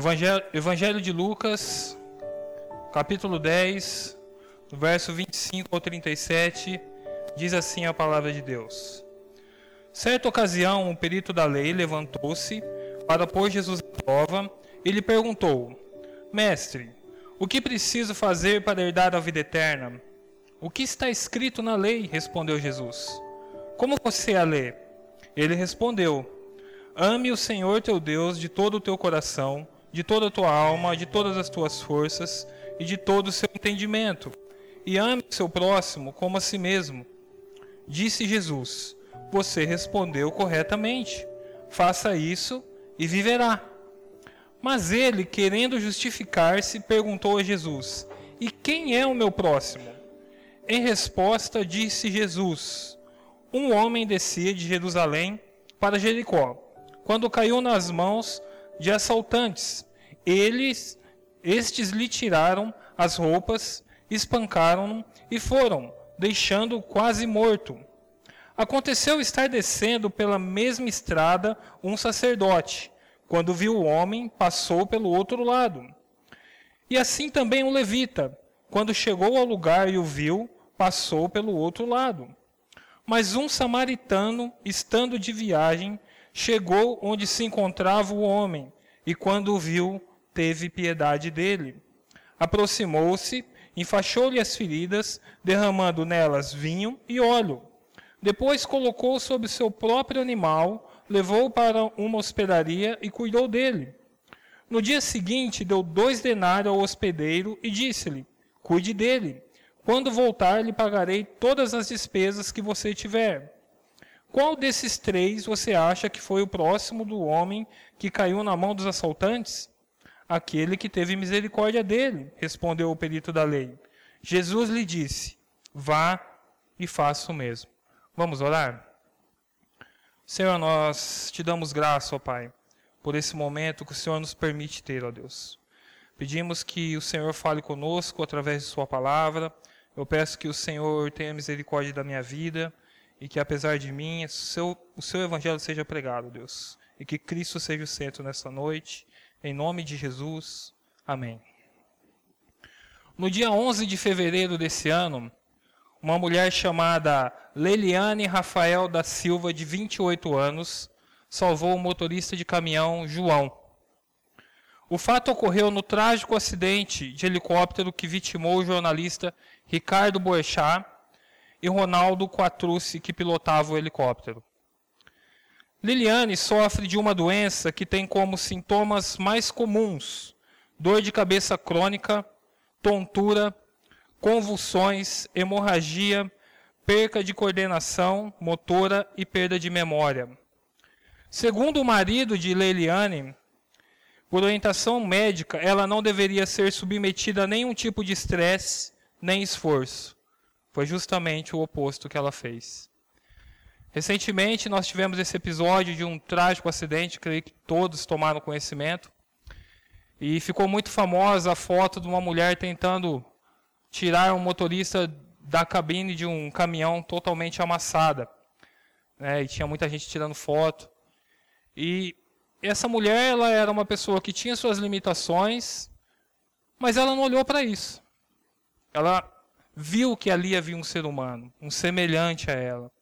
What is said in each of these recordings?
Evangelho, Evangelho de Lucas, capítulo 10, verso 25 ao 37, diz assim a palavra de Deus. Certa ocasião, um perito da lei levantou-se para pôr Jesus à prova e lhe perguntou: Mestre, o que preciso fazer para herdar a vida eterna? O que está escrito na lei? respondeu Jesus. Como você a lê? Ele respondeu: Ame o Senhor teu Deus de todo o teu coração, de toda a tua alma, de todas as tuas forças e de todo o seu entendimento, e ame o seu próximo como a si mesmo. Disse Jesus: Você respondeu corretamente. Faça isso e viverá. Mas ele, querendo justificar-se, perguntou a Jesus: E quem é o meu próximo? Em resposta, disse Jesus: Um homem descia de Jerusalém para Jericó, quando caiu nas mãos de assaltantes. Eles, estes lhe tiraram as roupas, espancaram-no e foram, deixando-o quase morto. Aconteceu estar descendo pela mesma estrada um sacerdote. Quando viu o homem, passou pelo outro lado. E assim também um levita, quando chegou ao lugar e o viu, passou pelo outro lado. Mas um samaritano, estando de viagem, chegou onde se encontrava o homem, e quando o viu, teve piedade dele. Aproximou-se, enfaixou-lhe as feridas, derramando nelas vinho e óleo. Depois colocou sobre seu próprio animal, levou-o para uma hospedaria e cuidou dele. No dia seguinte, deu dois denários ao hospedeiro e disse-lhe: Cuide dele. Quando voltar, lhe pagarei todas as despesas que você tiver. Qual desses três você acha que foi o próximo do homem que caiu na mão dos assaltantes? Aquele que teve misericórdia dele, respondeu o perito da lei. Jesus lhe disse: Vá e faça o mesmo. Vamos orar? Senhor, nós te damos graça, ó Pai, por esse momento que o Senhor nos permite ter, ó Deus. Pedimos que o Senhor fale conosco através de Sua palavra. Eu peço que o Senhor tenha misericórdia da minha vida e que, apesar de mim, o seu, o seu evangelho seja pregado, Deus. E que Cristo seja o centro nesta noite. Em nome de Jesus. Amém. No dia 11 de fevereiro desse ano, uma mulher chamada Leliane Rafael da Silva, de 28 anos, salvou o motorista de caminhão João. O fato ocorreu no trágico acidente de helicóptero que vitimou o jornalista Ricardo Boechat e Ronaldo Quatrucci, que pilotava o helicóptero. Liliane sofre de uma doença que tem como sintomas mais comuns dor de cabeça crônica, tontura, convulsões, hemorragia, perca de coordenação motora e perda de memória. Segundo o marido de Leiliane, por orientação médica, ela não deveria ser submetida a nenhum tipo de estresse nem esforço. Foi justamente o oposto que ela fez. Recentemente nós tivemos esse episódio de um trágico acidente, creio que todos tomaram conhecimento. E ficou muito famosa a foto de uma mulher tentando tirar um motorista da cabine de um caminhão totalmente amassada. É, e tinha muita gente tirando foto. E essa mulher, ela era uma pessoa que tinha suas limitações, mas ela não olhou para isso. Ela viu que ali havia um ser humano, um semelhante a ela.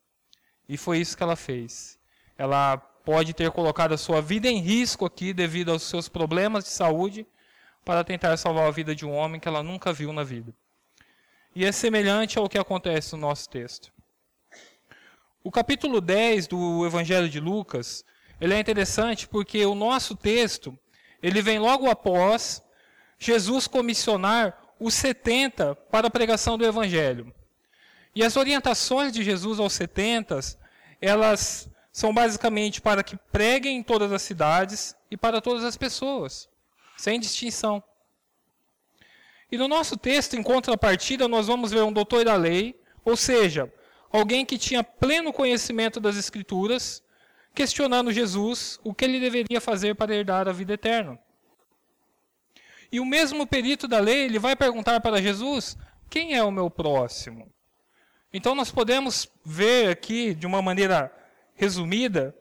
E foi isso que ela fez. Ela pode ter colocado a sua vida em risco aqui devido aos seus problemas de saúde para tentar salvar a vida de um homem que ela nunca viu na vida. E é semelhante ao que acontece no nosso texto. O capítulo 10 do Evangelho de Lucas, ele é interessante porque o nosso texto, ele vem logo após Jesus comissionar os 70 para a pregação do Evangelho. E as orientações de Jesus aos 70, elas são basicamente para que preguem em todas as cidades e para todas as pessoas, sem distinção. E no nosso texto, em contrapartida, nós vamos ver um doutor da lei, ou seja, alguém que tinha pleno conhecimento das Escrituras, questionando Jesus o que ele deveria fazer para herdar a vida eterna. E o mesmo perito da lei, ele vai perguntar para Jesus: quem é o meu próximo? Então nós podemos ver aqui, de uma maneira resumida,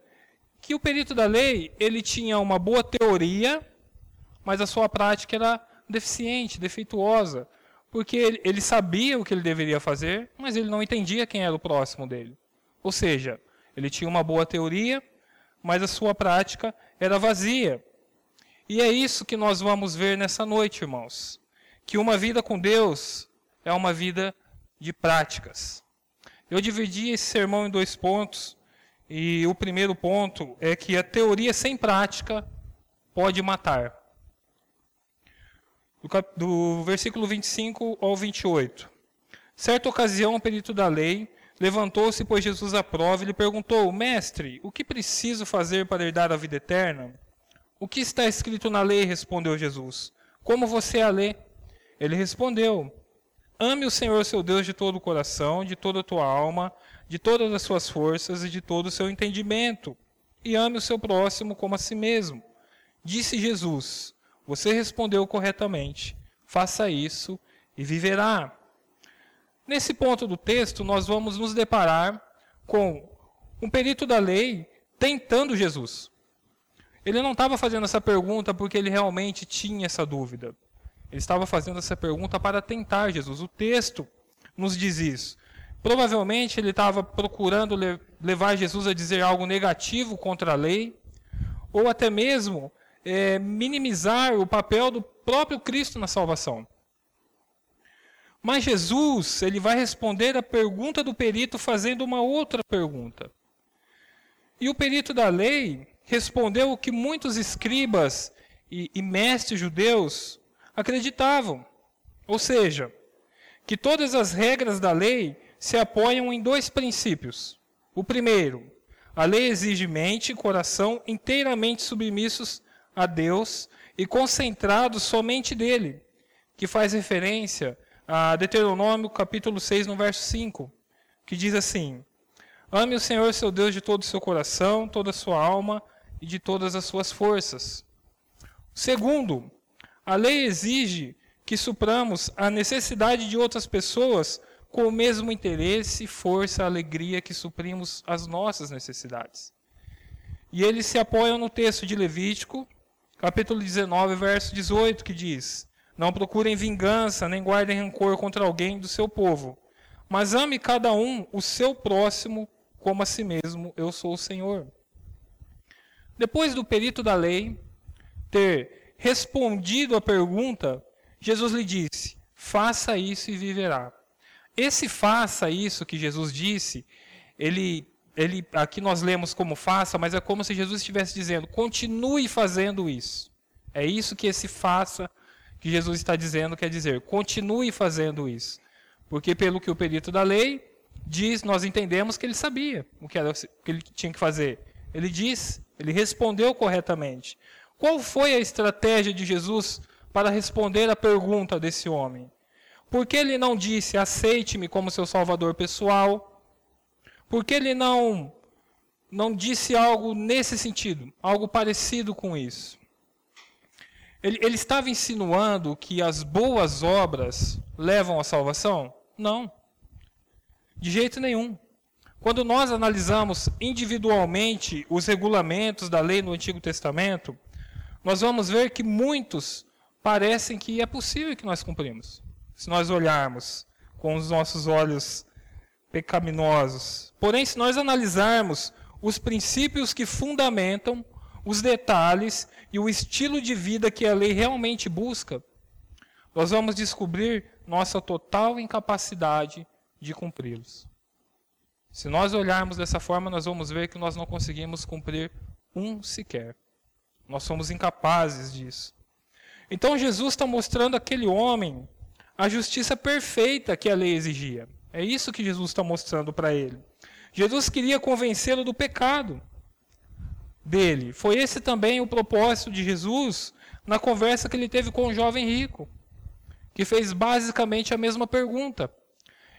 que o perito da lei, ele tinha uma boa teoria, mas a sua prática era deficiente, defeituosa, porque ele, ele sabia o que ele deveria fazer, mas ele não entendia quem era o próximo dele. Ou seja, ele tinha uma boa teoria, mas a sua prática era vazia. E é isso que nós vamos ver nessa noite, irmãos. Que uma vida com Deus é uma vida de práticas. Eu dividi esse sermão em dois pontos, e o primeiro ponto é que a teoria sem prática pode matar. Do, do versículo 25 ao 28. Certa ocasião, o perito da lei levantou-se, pôs Jesus à prova e lhe perguntou: Mestre, o que preciso fazer para herdar a vida eterna? O que está escrito na lei? respondeu Jesus. Como você a lê? Ele respondeu: Ame o Senhor seu Deus de todo o coração, de toda a tua alma, de todas as suas forças e de todo o seu entendimento, e ame o seu próximo como a si mesmo. Disse Jesus: Você respondeu corretamente. Faça isso e viverá. Nesse ponto do texto, nós vamos nos deparar com um perito da lei tentando Jesus. Ele não estava fazendo essa pergunta porque ele realmente tinha essa dúvida. Ele estava fazendo essa pergunta para tentar Jesus. O texto nos diz isso. Provavelmente ele estava procurando levar Jesus a dizer algo negativo contra a lei, ou até mesmo é, minimizar o papel do próprio Cristo na salvação. Mas Jesus, ele vai responder a pergunta do perito fazendo uma outra pergunta. E o perito da lei respondeu o que muitos escribas e, e mestres judeus acreditavam. Ou seja, que todas as regras da lei se apoiam em dois princípios. O primeiro, a lei exige mente e coração inteiramente submissos a Deus e concentrados somente dele, que faz referência a Deuteronômio capítulo 6, no verso 5, que diz assim: Ame o Senhor seu Deus de todo o seu coração, toda a sua alma e de todas as suas forças. Segundo, a lei exige que supramos a necessidade de outras pessoas com o mesmo interesse, força, alegria que suprimos as nossas necessidades. E eles se apoiam no texto de Levítico, capítulo 19, verso 18, que diz: Não procurem vingança, nem guardem rancor contra alguém do seu povo, mas ame cada um o seu próximo como a si mesmo, eu sou o Senhor. Depois do perito da lei ter respondido a pergunta, Jesus lhe disse: faça isso e viverá. Esse faça isso que Jesus disse, ele, ele, aqui nós lemos como faça, mas é como se Jesus estivesse dizendo: continue fazendo isso. É isso que esse faça que Jesus está dizendo quer dizer: continue fazendo isso. Porque, pelo que o perito da lei diz, nós entendemos que ele sabia o que, era, o que ele tinha que fazer. Ele disse, ele respondeu corretamente. Qual foi a estratégia de Jesus para responder à pergunta desse homem? Por que ele não disse aceite-me como seu salvador pessoal? Por que ele não não disse algo nesse sentido, algo parecido com isso? Ele, ele estava insinuando que as boas obras levam à salvação? Não. De jeito nenhum. Quando nós analisamos individualmente os regulamentos da lei no Antigo Testamento, nós vamos ver que muitos parecem que é possível que nós cumprimos. Se nós olharmos com os nossos olhos pecaminosos. Porém, se nós analisarmos os princípios que fundamentam os detalhes e o estilo de vida que a lei realmente busca, nós vamos descobrir nossa total incapacidade de cumpri-los. Se nós olharmos dessa forma, nós vamos ver que nós não conseguimos cumprir um sequer. Nós somos incapazes disso. Então Jesus está mostrando àquele homem a justiça perfeita que a lei exigia. É isso que Jesus está mostrando para ele. Jesus queria convencê-lo do pecado dele. Foi esse também o propósito de Jesus na conversa que ele teve com o jovem rico, que fez basicamente a mesma pergunta.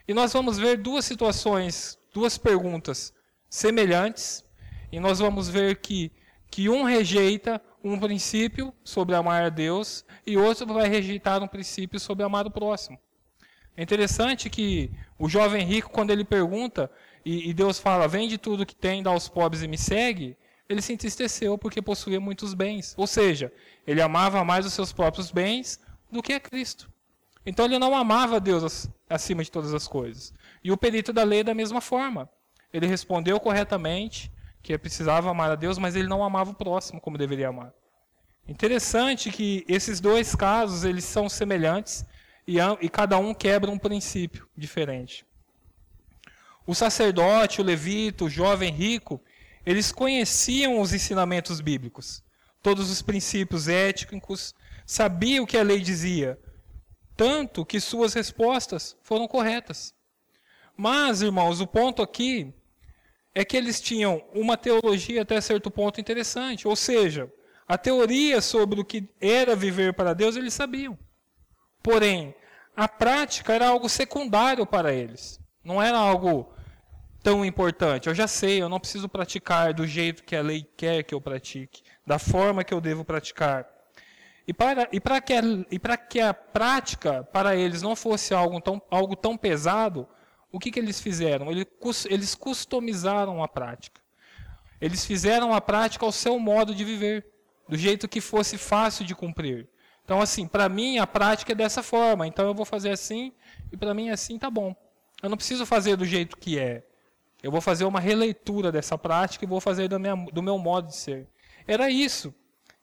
E nós vamos ver duas situações, duas perguntas semelhantes, e nós vamos ver que que um rejeita um princípio sobre amar a Deus e outro vai rejeitar um princípio sobre amar o próximo. É interessante que o jovem rico, quando ele pergunta, e, e Deus fala, vende tudo que tem, dá aos pobres e me segue, ele se entristeceu porque possuía muitos bens. Ou seja, ele amava mais os seus próprios bens do que a Cristo. Então ele não amava Deus acima de todas as coisas. E o perito da lei da mesma forma. Ele respondeu corretamente que precisava amar a Deus, mas ele não amava o próximo como deveria amar. Interessante que esses dois casos eles são semelhantes e, e cada um quebra um princípio diferente. O sacerdote, o levita, o jovem rico, eles conheciam os ensinamentos bíblicos, todos os princípios éticos, sabiam o que a lei dizia, tanto que suas respostas foram corretas. Mas, irmãos, o ponto aqui é que eles tinham uma teologia até certo ponto interessante, ou seja, a teoria sobre o que era viver para Deus eles sabiam. Porém, a prática era algo secundário para eles. Não era algo tão importante. Eu já sei, eu não preciso praticar do jeito que a lei quer que eu pratique, da forma que eu devo praticar. E para, e para, que, a, e para que a prática para eles não fosse algo tão, algo tão pesado, o que, que eles fizeram? Eles, customizaram a prática. Eles fizeram a prática ao seu modo de viver, do jeito que fosse fácil de cumprir. Então, assim, para mim a prática é dessa forma, então eu vou fazer assim, e para mim assim tá bom. Eu não preciso fazer do jeito que é. Eu vou fazer uma releitura dessa prática e vou fazer do, minha, do meu modo de ser. Era isso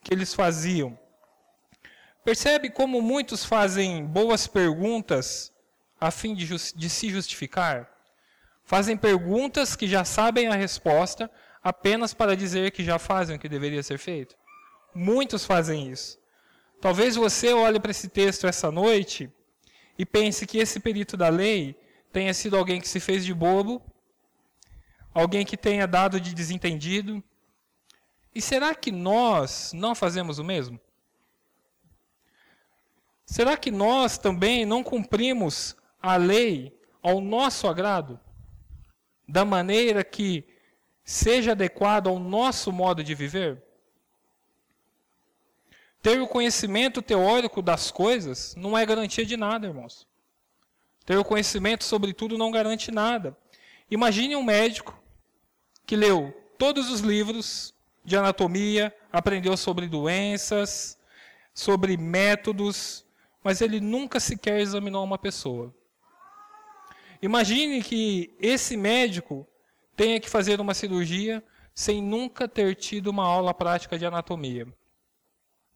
que eles faziam. Percebe como muitos fazem boas perguntas a fim de, de se justificar? Fazem perguntas que já sabem a resposta apenas para dizer que já fazem o que deveria ser feito? Muitos fazem isso. Talvez você olhe para esse texto essa noite e pense que esse perito da lei tenha sido alguém que se fez de bobo Alguém que tenha dado de desentendido? E será que nós não fazemos o mesmo? Será que nós também não cumprimos a lei ao nosso agrado? Da maneira que seja adequado ao nosso modo de viver? Ter o conhecimento teórico das coisas não é garantia de nada, irmãos. Ter o conhecimento sobre tudo não garante nada. Imagine um médico que leu todos os livros de anatomia, aprendeu sobre doenças, sobre métodos, mas ele nunca sequer examinou uma pessoa. Imagine que esse médico tenha que fazer uma cirurgia sem nunca ter tido uma aula prática de anatomia.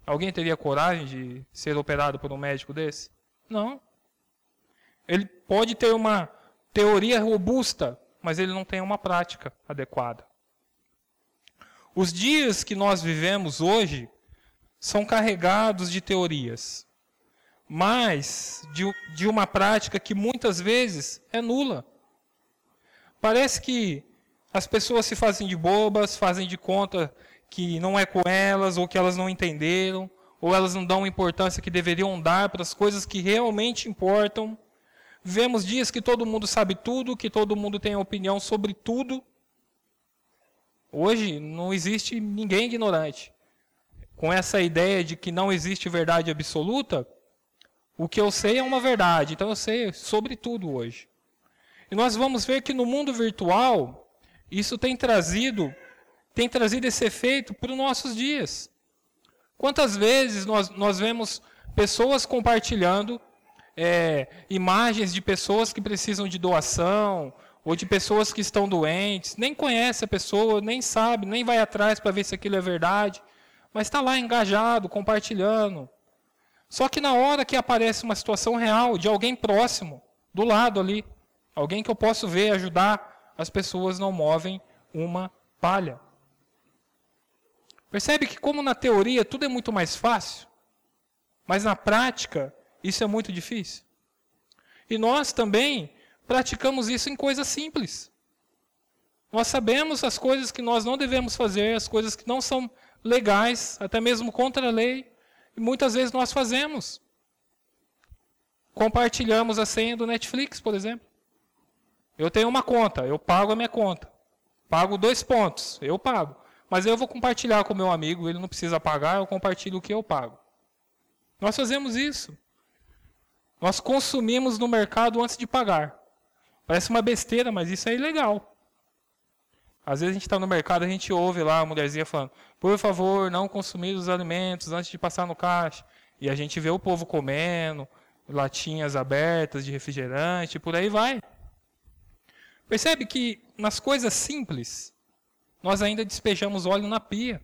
Alguém teria coragem de ser operado por um médico desse? Não. Ele pode ter uma teoria robusta, mas ele não tem uma prática adequada. Os dias que nós vivemos hoje são carregados de teorias, mas de, de uma prática que muitas vezes é nula. Parece que as pessoas se fazem de bobas, fazem de conta que não é com elas, ou que elas não entenderam, ou elas não dão a importância que deveriam dar para as coisas que realmente importam. Vemos dias que todo mundo sabe tudo, que todo mundo tem opinião sobre tudo. Hoje não existe ninguém ignorante. Com essa ideia de que não existe verdade absoluta, o que eu sei é uma verdade, então eu sei sobre tudo hoje. E nós vamos ver que no mundo virtual, isso tem trazido, tem trazido esse efeito para os nossos dias. Quantas vezes nós, nós vemos pessoas compartilhando é, imagens de pessoas que precisam de doação, ou de pessoas que estão doentes, nem conhece a pessoa, nem sabe, nem vai atrás para ver se aquilo é verdade, mas está lá engajado, compartilhando. Só que na hora que aparece uma situação real de alguém próximo, do lado ali, alguém que eu posso ver, ajudar, as pessoas não movem uma palha. Percebe que, como na teoria tudo é muito mais fácil, mas na prática isso é muito difícil. E nós também praticamos isso em coisas simples. Nós sabemos as coisas que nós não devemos fazer, as coisas que não são legais, até mesmo contra a lei, e muitas vezes nós fazemos. Compartilhamos a senha do Netflix, por exemplo. Eu tenho uma conta, eu pago a minha conta. Pago dois pontos, eu pago. Mas eu vou compartilhar com o meu amigo, ele não precisa pagar, eu compartilho o que eu pago. Nós fazemos isso. Nós consumimos no mercado antes de pagar. Parece uma besteira, mas isso é ilegal. Às vezes a gente está no mercado, a gente ouve lá a mulherzinha falando, por favor, não consumir os alimentos antes de passar no caixa. E a gente vê o povo comendo, latinhas abertas de refrigerante, por aí vai. Percebe que nas coisas simples, nós ainda despejamos óleo na pia.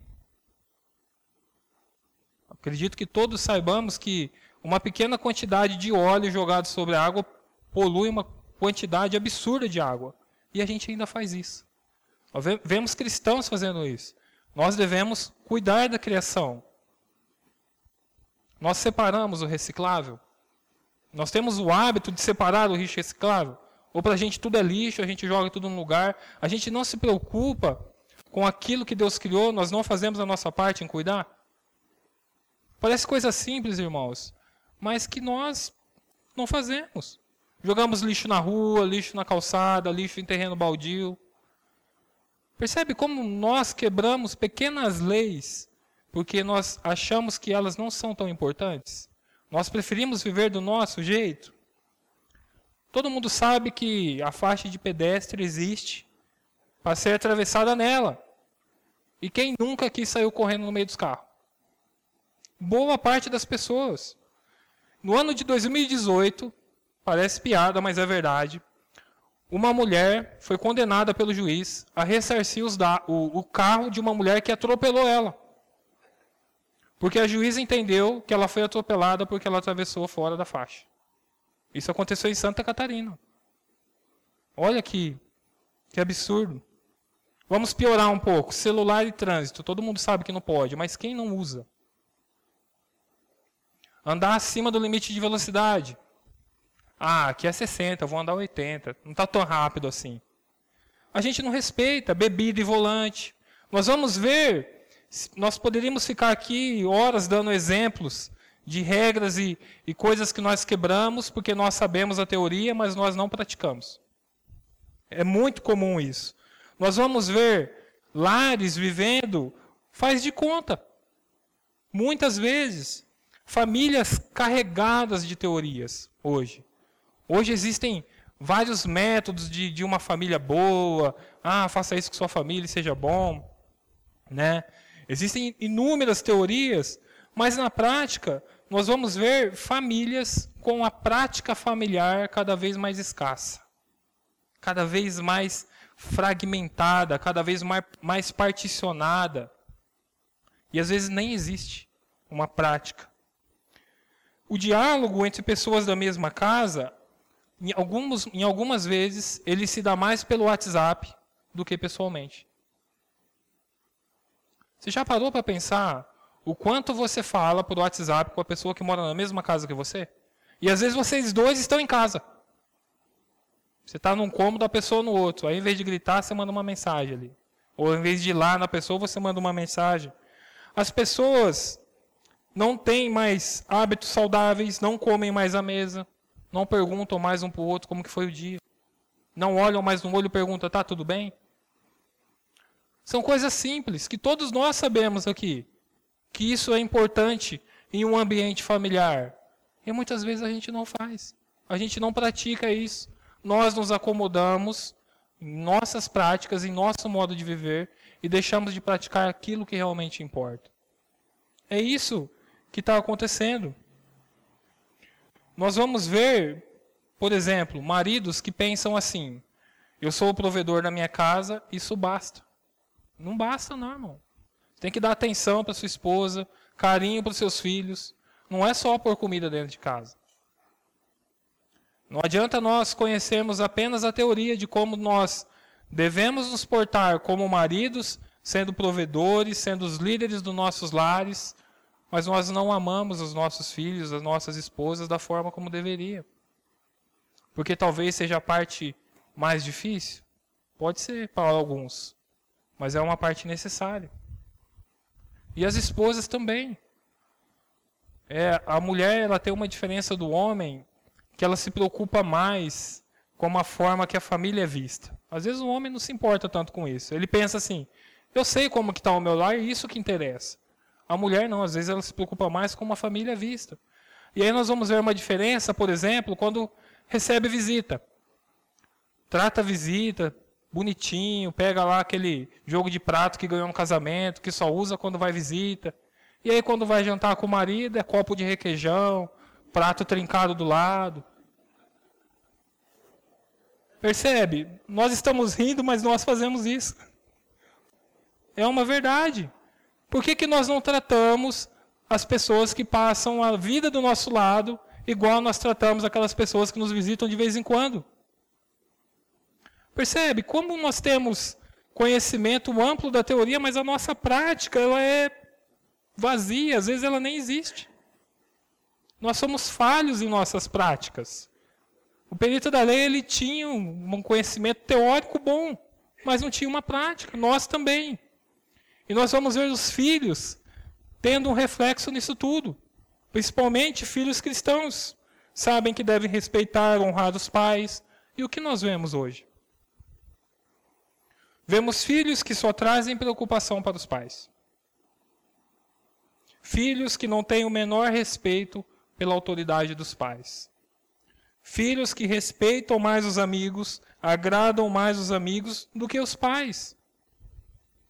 Acredito que todos saibamos que uma pequena quantidade de óleo jogado sobre a água polui uma quantidade absurda de água. E a gente ainda faz isso. Nós vemos cristãos fazendo isso. Nós devemos cuidar da criação. Nós separamos o reciclável. Nós temos o hábito de separar o lixo reciclável. Ou para a gente tudo é lixo, a gente joga tudo no lugar. A gente não se preocupa com aquilo que Deus criou, nós não fazemos a nossa parte em cuidar. Parece coisa simples, irmãos, mas que nós não fazemos. Jogamos lixo na rua, lixo na calçada, lixo em terreno baldio. Percebe como nós quebramos pequenas leis porque nós achamos que elas não são tão importantes? Nós preferimos viver do nosso jeito? Todo mundo sabe que a faixa de pedestre existe para ser atravessada nela. E quem nunca aqui saiu correndo no meio dos carros? Boa parte das pessoas. No ano de 2018, parece piada, mas é verdade, uma mulher foi condenada pelo juiz a ressarcir da, o, o carro de uma mulher que atropelou ela. Porque a juíza entendeu que ela foi atropelada porque ela atravessou fora da faixa. Isso aconteceu em Santa Catarina. Olha que, que absurdo. Vamos piorar um pouco. Celular e trânsito. Todo mundo sabe que não pode, mas quem não usa? Andar acima do limite de velocidade. Ah, aqui é 60, eu vou andar 80. Não está tão rápido assim. A gente não respeita bebida e volante. Nós vamos ver, nós poderíamos ficar aqui horas dando exemplos de regras e, e coisas que nós quebramos porque nós sabemos a teoria, mas nós não praticamos. É muito comum isso. Nós vamos ver lares vivendo faz de conta. Muitas vezes, famílias carregadas de teorias hoje. Hoje existem vários métodos de, de uma família boa. Ah, faça isso com sua família e seja bom. Né? Existem inúmeras teorias, mas na prática nós vamos ver famílias com a prática familiar cada vez mais escassa, cada vez mais fragmentada, cada vez mais, mais particionada. E às vezes nem existe uma prática. O diálogo entre pessoas da mesma casa em, alguns, em algumas vezes, ele se dá mais pelo WhatsApp do que pessoalmente. Você já parou para pensar o quanto você fala por WhatsApp com a pessoa que mora na mesma casa que você? E às vezes vocês dois estão em casa. Você está num cômodo, a pessoa no outro. Aí, em vez de gritar, você manda uma mensagem ali. Ou, em vez de ir lá na pessoa, você manda uma mensagem. As pessoas não têm mais hábitos saudáveis, não comem mais à mesa. Não perguntam mais um para o outro como que foi o dia. Não olham mais no olho e perguntam, tá tudo bem? São coisas simples que todos nós sabemos aqui. Que isso é importante em um ambiente familiar. E muitas vezes a gente não faz. A gente não pratica isso. Nós nos acomodamos em nossas práticas, em nosso modo de viver e deixamos de praticar aquilo que realmente importa. É isso que está acontecendo. Nós vamos ver, por exemplo, maridos que pensam assim: eu sou o provedor da minha casa, isso basta. Não basta, não, irmão. Tem que dar atenção para sua esposa, carinho para os seus filhos. Não é só pôr comida dentro de casa. Não adianta nós conhecermos apenas a teoria de como nós devemos nos portar como maridos, sendo provedores, sendo os líderes dos nossos lares, mas nós não amamos os nossos filhos, as nossas esposas da forma como deveria. Porque talvez seja a parte mais difícil. Pode ser para alguns, mas é uma parte necessária. E as esposas também. É, a mulher ela tem uma diferença do homem que ela se preocupa mais com a forma que a família é vista. Às vezes o homem não se importa tanto com isso. Ele pensa assim: eu sei como que está o meu lar e isso que interessa. A mulher não, às vezes ela se preocupa mais com uma família vista. E aí nós vamos ver uma diferença, por exemplo, quando recebe visita. Trata a visita bonitinho, pega lá aquele jogo de prato que ganhou no casamento, que só usa quando vai visita. E aí quando vai jantar com o marido, é copo de requeijão, prato trincado do lado. Percebe? Nós estamos rindo, mas nós fazemos isso. É uma verdade. Por que, que nós não tratamos as pessoas que passam a vida do nosso lado igual nós tratamos aquelas pessoas que nos visitam de vez em quando? Percebe? Como nós temos conhecimento amplo da teoria, mas a nossa prática ela é vazia, às vezes ela nem existe. Nós somos falhos em nossas práticas. O perito da lei ele tinha um conhecimento teórico bom, mas não tinha uma prática. Nós também. E nós vamos ver os filhos tendo um reflexo nisso tudo. Principalmente filhos cristãos. Sabem que devem respeitar, honrar os pais. E o que nós vemos hoje? Vemos filhos que só trazem preocupação para os pais. Filhos que não têm o menor respeito pela autoridade dos pais. Filhos que respeitam mais os amigos, agradam mais os amigos do que os pais.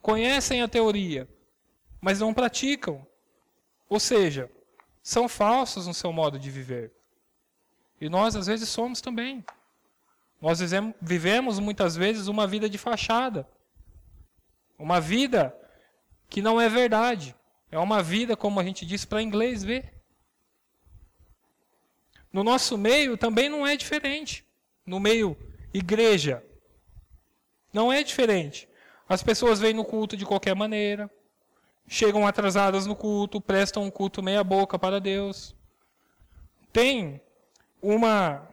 Conhecem a teoria, mas não praticam. Ou seja, são falsos no seu modo de viver. E nós, às vezes, somos também. Nós vivemos muitas vezes uma vida de fachada. Uma vida que não é verdade. É uma vida, como a gente diz para inglês ver. No nosso meio também não é diferente. No meio igreja, não é diferente. As pessoas vêm no culto de qualquer maneira, chegam atrasadas no culto, prestam um culto meia boca para Deus. Tem uma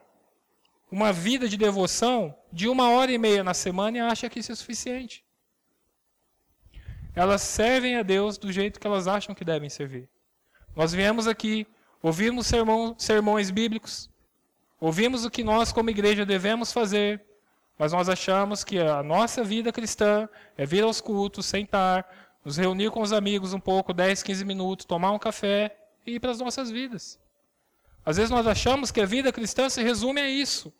uma vida de devoção de uma hora e meia na semana e acha que isso é suficiente. Elas servem a Deus do jeito que elas acham que devem servir. Nós viemos aqui Ouvimos sermão, sermões bíblicos, ouvimos o que nós, como igreja, devemos fazer, mas nós achamos que a nossa vida cristã é vir aos cultos, sentar, nos reunir com os amigos um pouco, 10, 15 minutos, tomar um café e ir para as nossas vidas. Às vezes nós achamos que a vida cristã se resume a isso.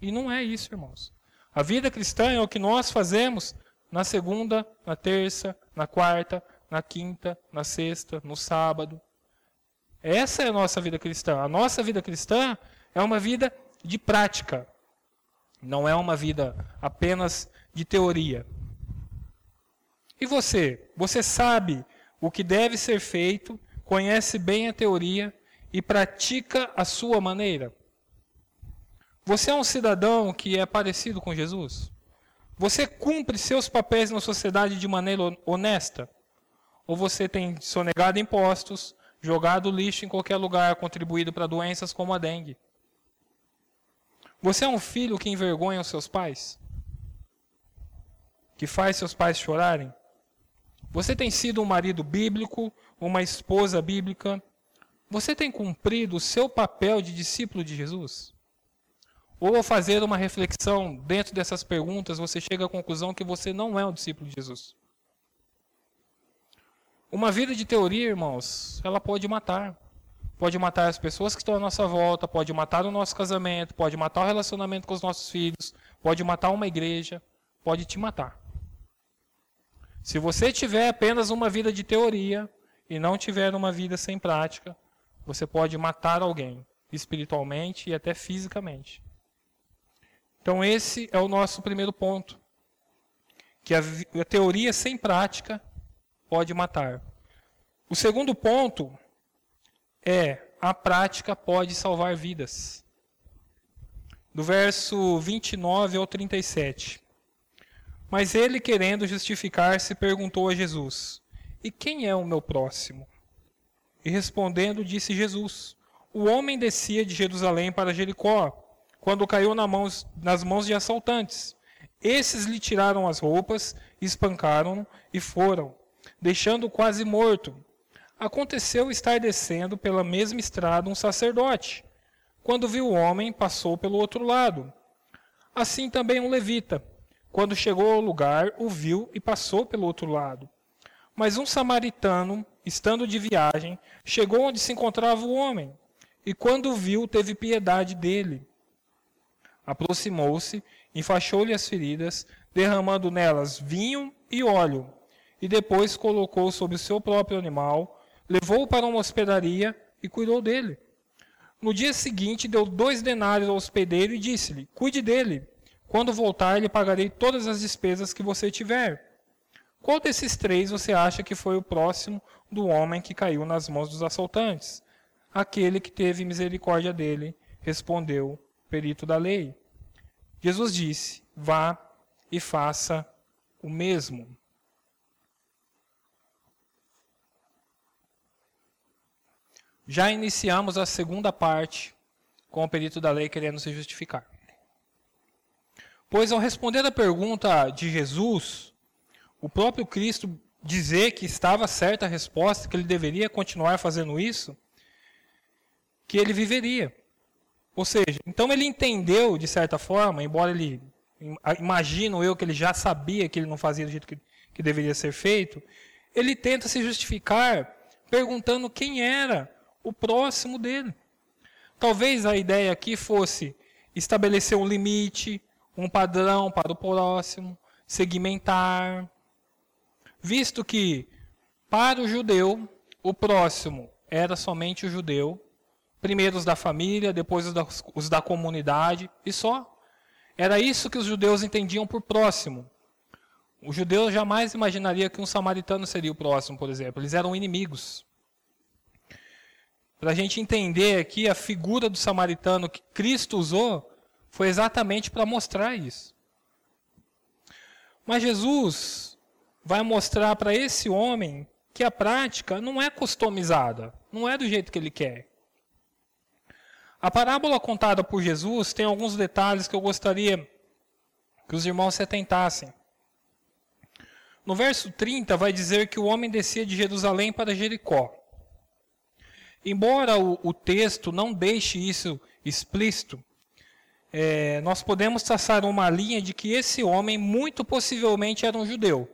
E não é isso, irmãos. A vida cristã é o que nós fazemos na segunda, na terça, na quarta, na quinta, na sexta, no sábado. Essa é a nossa vida cristã. A nossa vida cristã é uma vida de prática. Não é uma vida apenas de teoria. E você? Você sabe o que deve ser feito, conhece bem a teoria e pratica a sua maneira? Você é um cidadão que é parecido com Jesus? Você cumpre seus papéis na sociedade de maneira honesta? Ou você tem sonegado impostos, jogado lixo em qualquer lugar, contribuído para doenças como a dengue. Você é um filho que envergonha os seus pais? Que faz seus pais chorarem? Você tem sido um marido bíblico, uma esposa bíblica? Você tem cumprido o seu papel de discípulo de Jesus? Ou ao fazer uma reflexão dentro dessas perguntas, você chega à conclusão que você não é um discípulo de Jesus? Uma vida de teoria, irmãos, ela pode matar. Pode matar as pessoas que estão à nossa volta, pode matar o nosso casamento, pode matar o relacionamento com os nossos filhos, pode matar uma igreja, pode te matar. Se você tiver apenas uma vida de teoria e não tiver uma vida sem prática, você pode matar alguém, espiritualmente e até fisicamente. Então, esse é o nosso primeiro ponto. Que a, a teoria sem prática pode matar. O segundo ponto é a prática pode salvar vidas. Do verso 29 ao 37. Mas ele, querendo justificar-se, perguntou a Jesus: E quem é o meu próximo? E respondendo, disse Jesus: O homem descia de Jerusalém para Jericó, quando caiu nas mãos de assaltantes. Esses lhe tiraram as roupas, espancaram-no e foram deixando-o quase morto. Aconteceu estar descendo pela mesma estrada um sacerdote. Quando viu o homem, passou pelo outro lado. Assim também um levita. Quando chegou ao lugar, o viu e passou pelo outro lado. Mas um samaritano, estando de viagem, chegou onde se encontrava o homem, e quando o viu, teve piedade dele. Aproximou-se, enfaixou-lhe as feridas, derramando nelas vinho e óleo, e depois colocou sobre o seu próprio animal, levou-o para uma hospedaria e cuidou dele. No dia seguinte, deu dois denários ao hospedeiro e disse-lhe: Cuide dele. Quando voltar, lhe pagarei todas as despesas que você tiver. Qual desses três você acha que foi o próximo do homem que caiu nas mãos dos assaltantes? Aquele que teve misericórdia dele, respondeu o perito da lei. Jesus disse: Vá e faça o mesmo. Já iniciamos a segunda parte com o perito da lei querendo se justificar. Pois ao responder a pergunta de Jesus, o próprio Cristo dizer que estava certa a resposta, que ele deveria continuar fazendo isso, que ele viveria. Ou seja, então ele entendeu, de certa forma, embora ele, imagino eu que ele já sabia que ele não fazia do jeito que, que deveria ser feito, ele tenta se justificar perguntando quem era o próximo dele. Talvez a ideia aqui fosse estabelecer um limite, um padrão para o próximo, segmentar. Visto que, para o judeu, o próximo era somente o judeu, Primeiro os da família, depois os da, os da comunidade, e só. Era isso que os judeus entendiam por próximo. O judeu jamais imaginaria que um samaritano seria o próximo, por exemplo. Eles eram inimigos. Para a gente entender aqui, a figura do samaritano que Cristo usou foi exatamente para mostrar isso. Mas Jesus vai mostrar para esse homem que a prática não é customizada, não é do jeito que ele quer. A parábola contada por Jesus tem alguns detalhes que eu gostaria que os irmãos se atentassem. No verso 30 vai dizer que o homem descia de Jerusalém para Jericó. Embora o, o texto não deixe isso explícito, é, nós podemos traçar uma linha de que esse homem muito possivelmente era um judeu.